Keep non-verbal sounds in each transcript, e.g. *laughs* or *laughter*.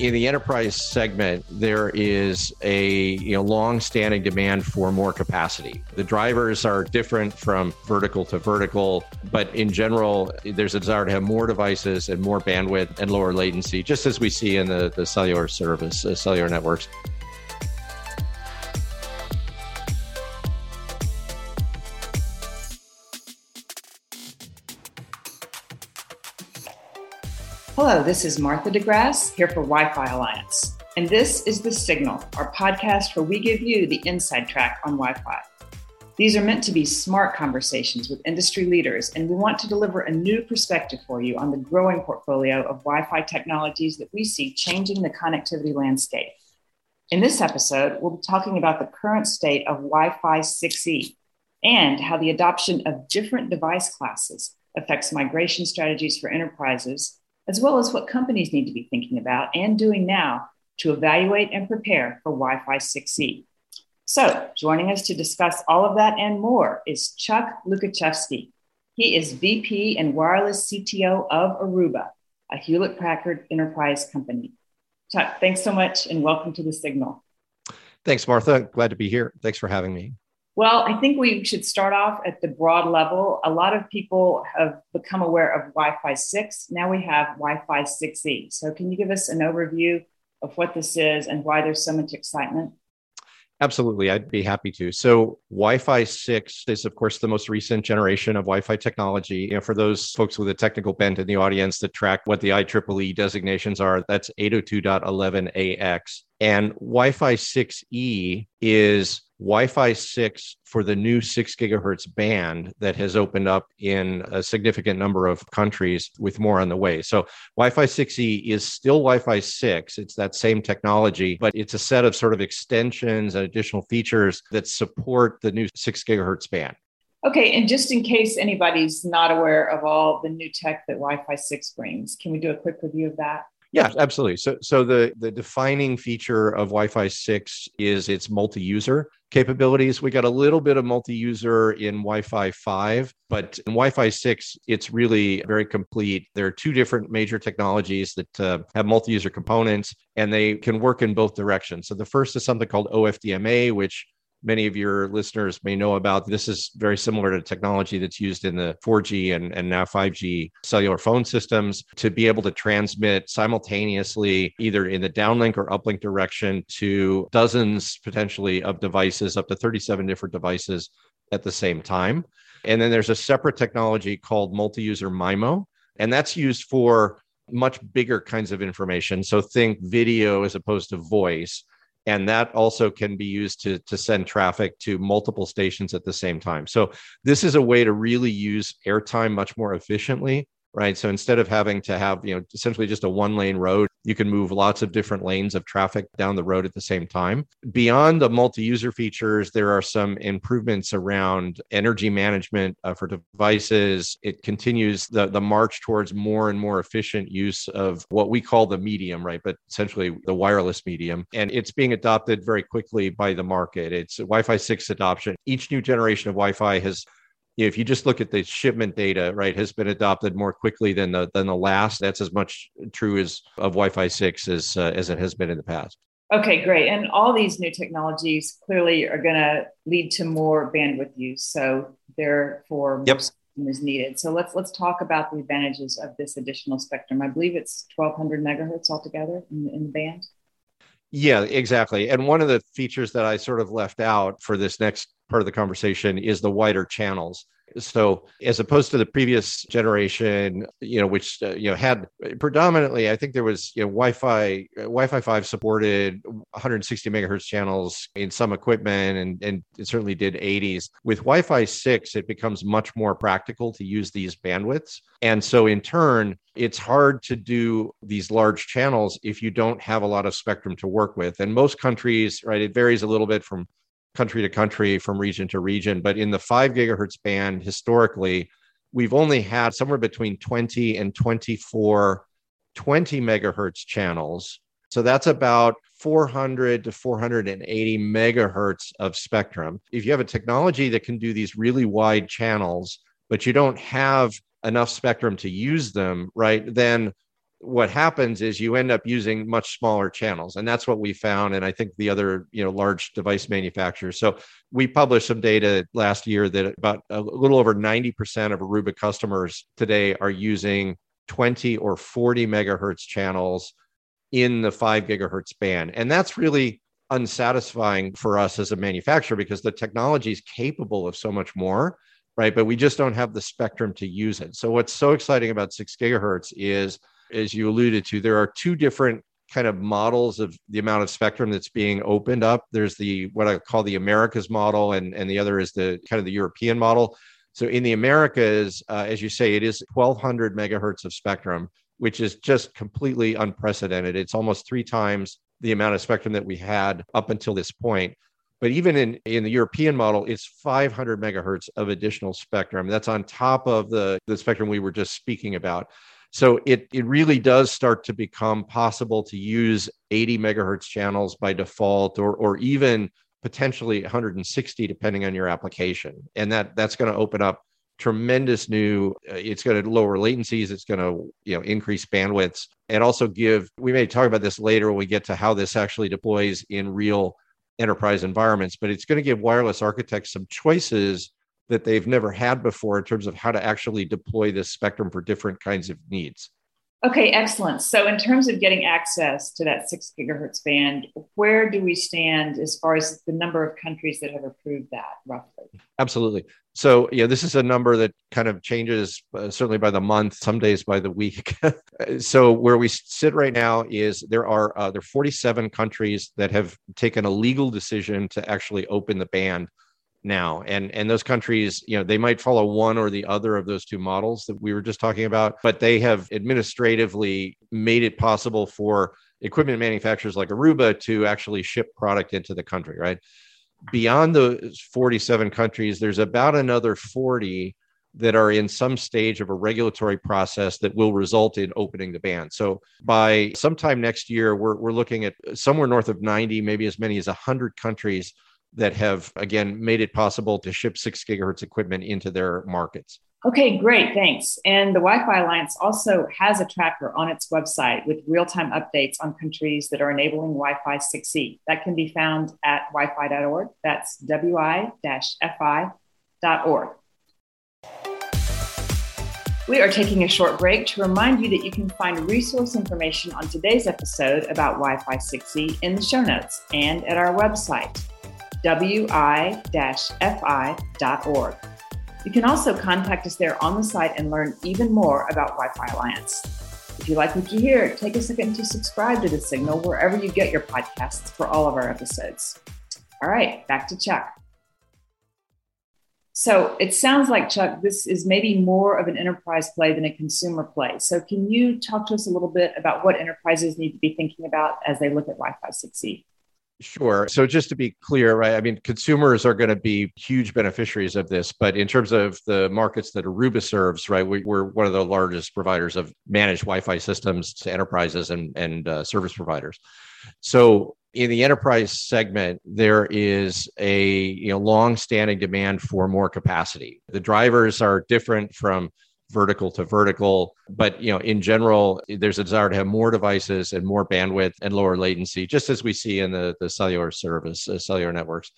in the enterprise segment, there is a you know long-standing demand for more capacity. The drivers are different from vertical to vertical, but in general, there's a desire to have more devices and more bandwidth and lower latency, just as we see in the, the cellular service, uh, cellular networks. Hello, this is Martha DeGrasse here for Wi Fi Alliance. And this is The Signal, our podcast where we give you the inside track on Wi Fi. These are meant to be smart conversations with industry leaders, and we want to deliver a new perspective for you on the growing portfolio of Wi Fi technologies that we see changing the connectivity landscape. In this episode, we'll be talking about the current state of Wi Fi 6E and how the adoption of different device classes affects migration strategies for enterprises as well as what companies need to be thinking about and doing now to evaluate and prepare for Wi Fi 6E. So, joining us to discuss all of that and more is Chuck Lukaszewski. He is VP and Wireless CTO of Aruba, a Hewlett Packard enterprise company. Chuck, thanks so much and welcome to the Signal. Thanks, Martha. Glad to be here. Thanks for having me. Well, I think we should start off at the broad level. A lot of people have become aware of Wi Fi 6. Now we have Wi Fi 6E. So, can you give us an overview of what this is and why there's so much excitement? Absolutely, I'd be happy to. So, Wi Fi 6 is, of course, the most recent generation of Wi Fi technology. For those folks with a technical bent in the audience that track what the IEEE designations are, that's 802.11ax. And Wi Fi 6E is Wi Fi 6 for the new six gigahertz band that has opened up in a significant number of countries with more on the way. So Wi Fi 6E is still Wi Fi 6. It's that same technology, but it's a set of sort of extensions and additional features that support the new six gigahertz band. Okay, and just in case anybody's not aware of all the new tech that Wi Fi 6 brings, can we do a quick review of that? Yeah, absolutely. So, so the the defining feature of Wi-Fi six is its multi-user capabilities. We got a little bit of multi-user in Wi-Fi five, but in Wi-Fi six, it's really very complete. There are two different major technologies that uh, have multi-user components, and they can work in both directions. So the first is something called OFDMA, which many of your listeners may know about. This is very similar to technology that's used in the 4G and, and now 5G cellular phone systems to be able to transmit simultaneously, either in the downlink or uplink direction, to dozens potentially of devices, up to 37 different devices at the same time. And then there's a separate technology called multi user MIMO, and that's used for much bigger kinds of information. So think video as opposed to voice and that also can be used to, to send traffic to multiple stations at the same time. So this is a way to really use airtime much more efficiently right so instead of having to have you know essentially just a one lane road you can move lots of different lanes of traffic down the road at the same time. Beyond the multi user features, there are some improvements around energy management uh, for devices. It continues the, the march towards more and more efficient use of what we call the medium, right? But essentially the wireless medium. And it's being adopted very quickly by the market. It's Wi Fi 6 adoption. Each new generation of Wi Fi has if you just look at the shipment data, right, has been adopted more quickly than the than the last. That's as much true as of Wi-Fi six as uh, as it has been in the past. Okay, great. And all these new technologies clearly are going to lead to more bandwidth use. So therefore, yep. more is needed. So let's let's talk about the advantages of this additional spectrum. I believe it's 1,200 megahertz altogether in, in the band. Yeah, exactly. And one of the features that I sort of left out for this next part of the conversation is the wider channels. So, as opposed to the previous generation, you know, which uh, you know had predominantly, I think there was you know Wi-Fi. Uh, Wi-Fi five supported 160 megahertz channels in some equipment, and and it certainly did 80s. With Wi-Fi six, it becomes much more practical to use these bandwidths, and so in turn, it's hard to do these large channels if you don't have a lot of spectrum to work with. And most countries, right, it varies a little bit from country to country, from region to region. But in the five gigahertz band, historically, we've only had somewhere between 20 and 24 20 megahertz channels. So that's about 400 to 480 megahertz of spectrum. If you have a technology that can do these really wide channels, but you don't have enough spectrum to use them, right, then what happens is you end up using much smaller channels and that's what we found and i think the other you know large device manufacturers. So we published some data last year that about a little over 90% of aruba customers today are using 20 or 40 megahertz channels in the 5 gigahertz band. And that's really unsatisfying for us as a manufacturer because the technology is capable of so much more right? But we just don't have the spectrum to use it. So what's so exciting about 6 gigahertz is as you alluded to, there are two different kind of models of the amount of spectrum that's being opened up. There's the what I call the Americas model, and, and the other is the kind of the European model. So in the Americas, uh, as you say, it is 1200 megahertz of spectrum, which is just completely unprecedented. It's almost three times the amount of spectrum that we had up until this point. But even in, in the European model, it's 500 megahertz of additional spectrum. That's on top of the, the spectrum we were just speaking about. So it, it really does start to become possible to use 80 megahertz channels by default or, or even potentially 160 depending on your application. And that that's going to open up tremendous new uh, it's going to lower latencies it's going to you know increase bandwidths and also give we may talk about this later when we get to how this actually deploys in real enterprise environments but it's going to give wireless architects some choices that they've never had before in terms of how to actually deploy this spectrum for different kinds of needs. Okay, excellent. So, in terms of getting access to that six gigahertz band, where do we stand as far as the number of countries that have approved that roughly? Absolutely. So, yeah, this is a number that kind of changes uh, certainly by the month, some days by the week. *laughs* so, where we sit right now is there are uh, there are 47 countries that have taken a legal decision to actually open the band now and and those countries you know they might follow one or the other of those two models that we were just talking about but they have administratively made it possible for equipment manufacturers like aruba to actually ship product into the country right beyond the 47 countries there's about another 40 that are in some stage of a regulatory process that will result in opening the ban. So by sometime next year, we're, we're looking at somewhere north of 90, maybe as many as 100 countries that have again made it possible to ship six gigahertz equipment into their markets. Okay, great, thanks. And the Wi Fi Alliance also has a tracker on its website with real time updates on countries that are enabling Wi Fi 6E. That can be found at wi fi.org. That's wi fi.org. We are taking a short break to remind you that you can find resource information on today's episode about Wi Fi 6E in the show notes and at our website, wi-fi.org. You can also contact us there on the site and learn even more about Wi Fi Alliance. If you like what you hear, take a second to subscribe to the signal wherever you get your podcasts for all of our episodes. All right, back to Chuck. So it sounds like, Chuck, this is maybe more of an enterprise play than a consumer play. So, can you talk to us a little bit about what enterprises need to be thinking about as they look at Wi Fi 6E? Sure. So just to be clear, right? I mean, consumers are going to be huge beneficiaries of this, but in terms of the markets that Aruba serves, right, we, are one of the largest providers of managed Wi-Fi systems to enterprises and and uh, service providers. So in the enterprise segment, there is a you know long-standing demand for more capacity. The drivers are different from vertical to vertical. But you know in general there's a desire to have more devices and more bandwidth and lower latency just as we see in the, the cellular service uh, cellular networks.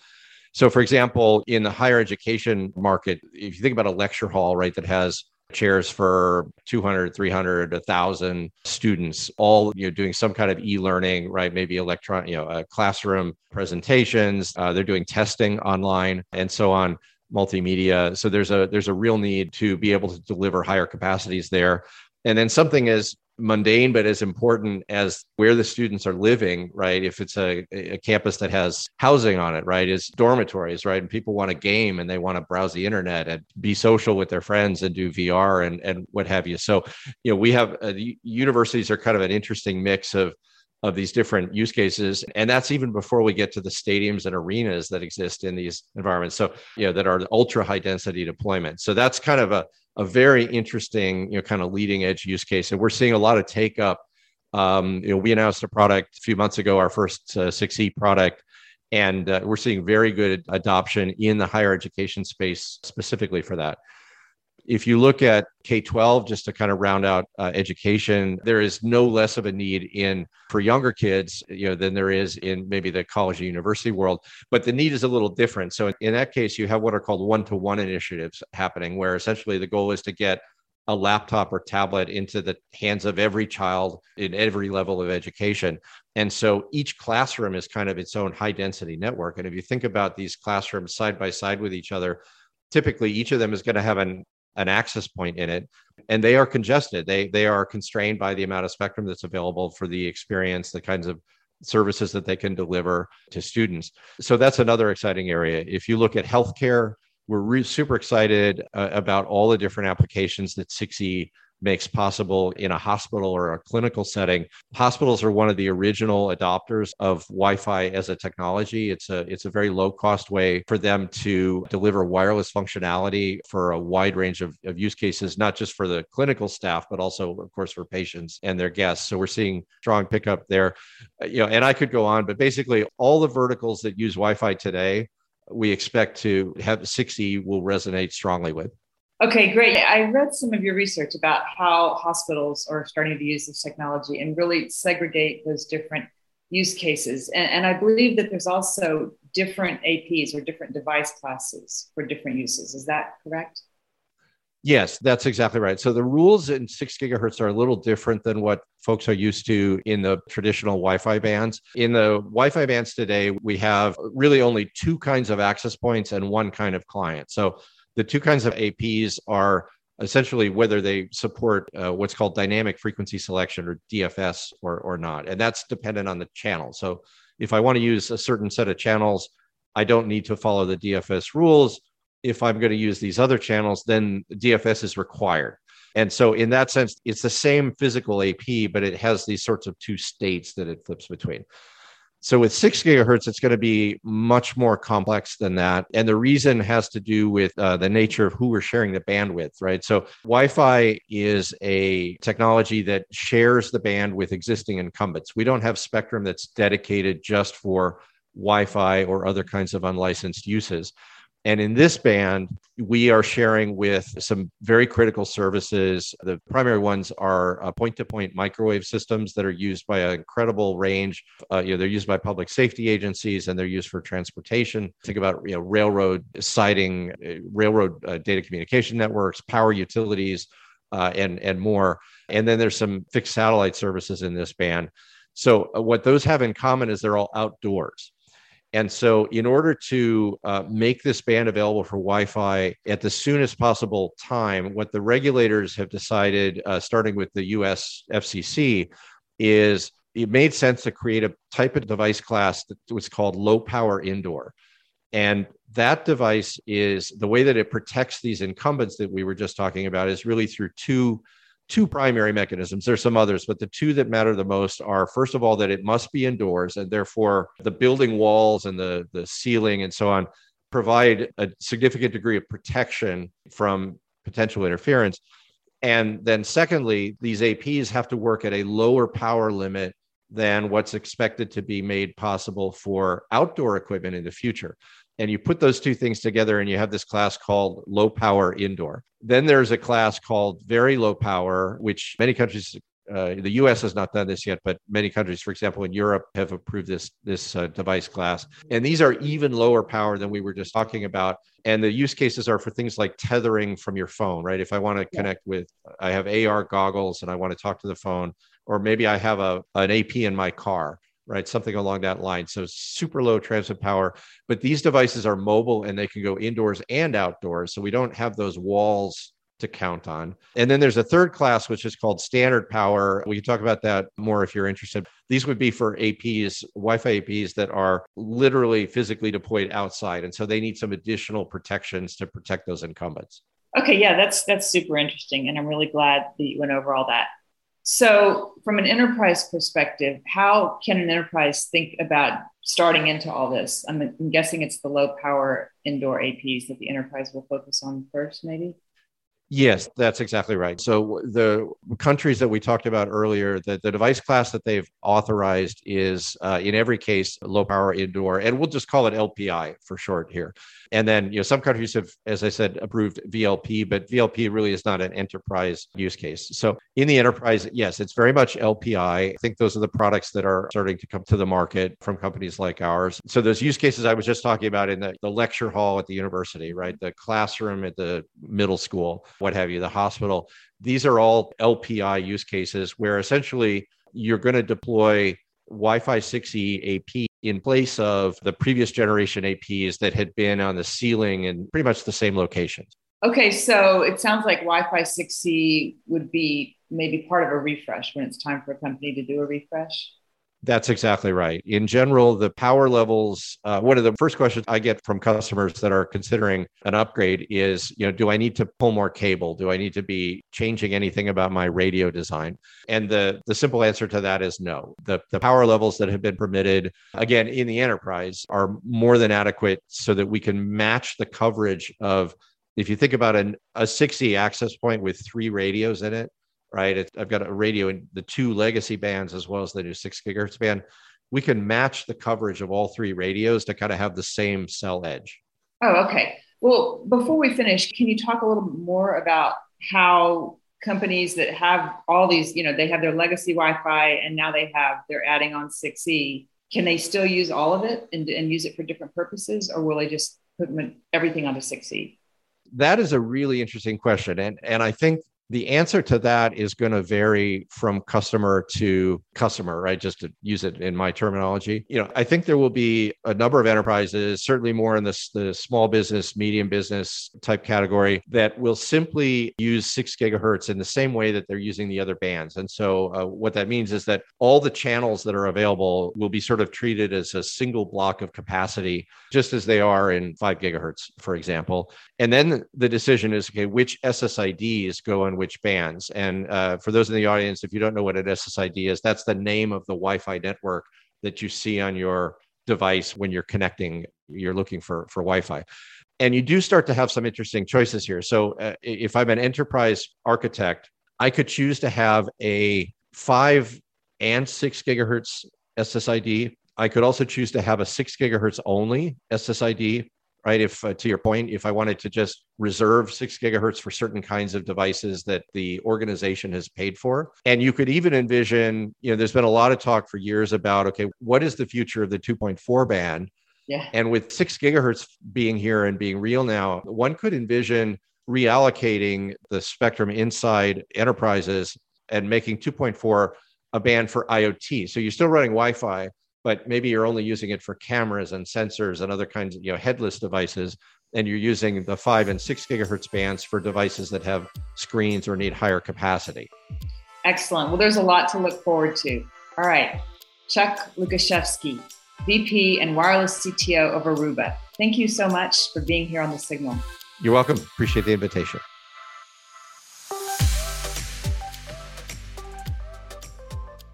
So for example in the higher education market if you think about a lecture hall right that has chairs for 200 300 1000 students all you know doing some kind of e-learning right? Maybe electron you know uh, classroom presentations uh, they're doing testing online and so on multimedia. So there's a there's a real need to be able to deliver higher capacities there. And then something as mundane but as important as where the students are living, right? If it's a, a campus that has housing on it, right, is dormitories, right? And people want to game and they want to browse the internet and be social with their friends and do VR and and what have you. So, you know, we have uh, universities are kind of an interesting mix of of these different use cases. And that's even before we get to the stadiums and arenas that exist in these environments. So you know that are ultra high density deployment. So that's kind of a, a very interesting you know kind of leading edge use case. And we're seeing a lot of take up. Um, you know we announced a product a few months ago our first uh, 6e product. And uh, we're seeing very good adoption in the higher education space specifically for that If you look at K 12, just to kind of round out uh, education, there is no less of a need in for younger kids, you know, than there is in maybe the college or university world. But the need is a little different. So in that case, you have what are called one to one initiatives happening, where essentially the goal is to get a laptop or tablet into the hands of every child in every level of education. And so each classroom is kind of its own high density network. And if you think about these classrooms side by side with each other, typically each of them is going to have an an access point in it and they are congested. They they are constrained by the amount of spectrum that's available for the experience the kinds of services that they can deliver to students. So that's another exciting area. If you look at healthcare we're re- super excited uh, about all the different applications that 6e makes possible in a hospital or a clinical setting. Hospitals are one of the original adopters of Wi-Fi as a technology. It's a it's a very low cost way for them to deliver wireless functionality for a wide range of, of use cases, not just for the clinical staff, but also of course for patients and their guests. So we're seeing strong pickup there. Uh, you know, and I could go on, but basically all the verticals that use Wi-Fi today we expect to have 6E will resonate strongly with. Okay, great. I read some of your research about how hospitals are starting to use this technology and really segregate those different use cases. And, and, I believe that there's also different APs or different device classes for different uses. Is that correct? Yes, that's exactly right. So the rules in six gigahertz are a little different than what folks are used to in the traditional Wi Fi bands. In the Wi Fi bands today, we have really only two kinds of access points and one kind of client. So the two kinds of APs are essentially whether they support uh, what's called dynamic frequency selection or DFS or, or not. And that's dependent on the channel. So if I want to use a certain set of channels, I don't need to follow the DFS rules if I'm going to use these other channels, then DFS is required. And so, in that sense, it's the same physical AP, but it has these sorts of two states that it flips between. So, with six gigahertz, it's going to be much more complex than that. And the reason has to do with uh, the nature of who we're sharing the bandwidth, right? So, Wi Fi is a technology that shares the band with existing incumbents. We don't have spectrum that's dedicated just for Wi Fi or other kinds of unlicensed uses. And in this band, we are sharing with some very critical services. The primary ones are point to point microwave systems that are used by an incredible range. Uh, you know, they're used by public safety agencies and they're used for transportation. Think about you know, railroad siding, uh, railroad uh, data communication networks, power utilities, uh, and, and more. And then there's some fixed satellite services in this band. So, uh, what those have in common is they're all outdoors. And so, in order to uh, make this band available for Wi Fi at the soonest possible time, what the regulators have decided, uh, starting with the US FCC, is it made sense to create a type of device class that was called low power indoor. And that device is the way that it protects these incumbents that we were just talking about is really through two two primary mechanisms. There's some others, but the two that matter the most are first of all that it must be indoors, and therefore the building walls and the the ceiling and so on provide a significant degree of protection from potential interference. And then secondly, these APs have to work at a lower power limit than what's expected to be made possible for outdoor equipment in the future and you put those two things together and you have this class called low power indoor. Then there's a class called very low power, which many countries uh, the U.S. has not done this yet, but many countries, for example, in Europe, have approved this this uh, device class. And these are even lower power than we were just talking about. And the use cases are for things like tethering from your phone, right? If I want to connect with, I have AR goggles and I want to talk to the phone, or maybe I have a an AP in my car right? Something along that line. So super low transmit power, but these devices are mobile and they can go indoors and outdoors. So we don't have those walls to count on. And then there's a third class, which is called standard power. We can talk about that more if you're interested. These would be for APs, Wi Fi APs that are literally physically deployed outside. And so they need some additional protections to protect those incumbents. Okay, yeah, that's that's super interesting. And I'm really glad that you went over all that. So, from an enterprise perspective, how can an enterprise think about starting into all this? I'm, guessing it's the low power indoor APs that the enterprise will focus on first, maybe. Yes, that's exactly right. So the countries that we talked about earlier, the, the device class that they've authorized is uh, in every case low power indoor, and we'll just call it LPI for short here. And then, you know, some countries have, as I said, approved VLP, but VLP really is not an enterprise use case. So in the enterprise, yes, it's very much LPI. I think those are the products that are starting to come to the market from companies like ours. So those use cases I was just talking about in the, the lecture hall at the university, right? The classroom at the middle school, what have you, the hospital. These are all LPI use cases where essentially you're going to deploy Wi-Fi 6E AP in place of the previous generation APs that had been on the ceiling in pretty much the same locations. Okay, so it sounds like Wi-Fi 6E would be maybe part of a refresh when it's time for a company to do a refresh. That's exactly right. In general, the power levels, uh, one of the first questions I get from customers that are considering an upgrade is, you know, do I need to pull more cable? Do I need to be changing anything about my radio design? And the, the simple answer to that is no. The, the power levels that have been permitted, again, in the enterprise are more than adequate so that we can match the coverage of, if you think about an, a 6E access point with three radios in it, right? It, I've got a radio in the two legacy bands as well as the new six gigahertz band. We can match the coverage of all three radios to kind of have the same cell edge. Oh, okay. Well, before we finish, can you talk a little more about how companies that have all these, you know, they have their legacy Wi-Fi and now they have they're adding on 6E. Can they still use all of it and, and use it for different purposes, or will they just put everything onto 6E? That is a really interesting question, and and I think the answer to that is going to vary from customer to customer, right? Just to use it in my terminology. You know, I think there will be a number of enterprises, certainly more in the small business, medium business type category, that will simply use six gigahertz in the same way that they're using the other bands. And so, uh, what that means is that all the channels that are available will be sort of treated as a single block of capacity, just as they are in five gigahertz, for example. And then the decision is okay, which SSIDs go on which bands. And uh, for those in the audience, if you don't know what an SSID is, that's the name of the Wi Fi network that you see on your device when you're connecting, you're looking for, for Wi Fi. And you do start to have some interesting choices here. So uh, if I'm an enterprise architect, I could choose to have a five and six gigahertz SSID. I could also choose to have a six gigahertz only SSID right? If uh, to your point, if I wanted to just reserve six gigahertz for certain kinds of devices that the organization has paid for, and you could even envision, you know, there's been a lot of talk for years about, okay, what is the future of the 2.4 band? Yeah. And with six gigahertz being here and being real now, one could envision reallocating the spectrum inside enterprises and making 2.4 a band for IoT. So you're still running Wi Fi, but maybe you're only using it for cameras and sensors and other kinds of you know headless devices and you're using the 5 and 6 gigahertz bands for devices that have screens or need higher capacity. Excellent. Well there's a lot to look forward to. All right. Chuck Lukaszewski vp and wireless cto of aruba. Thank you so much for being here on the signal. You're welcome. Appreciate the invitation.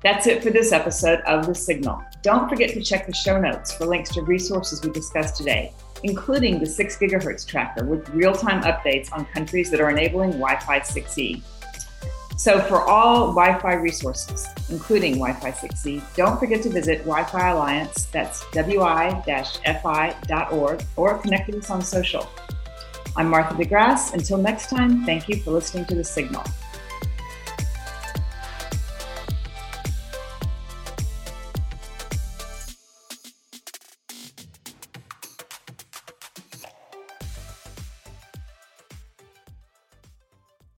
That's it for this episode of The Signal. Don't forget to check the show notes for links to resources we discussed today, including the 6 gigahertz tracker with real time updates on countries that are enabling Wi Fi 6E. So, for all Wi Fi resources, including Wi Fi 6E, don't forget to visit Wi Fi Alliance, that's wi fi.org, or connect with us on social. I'm Martha DeGrasse. Until next time, thank you for listening to The Signal.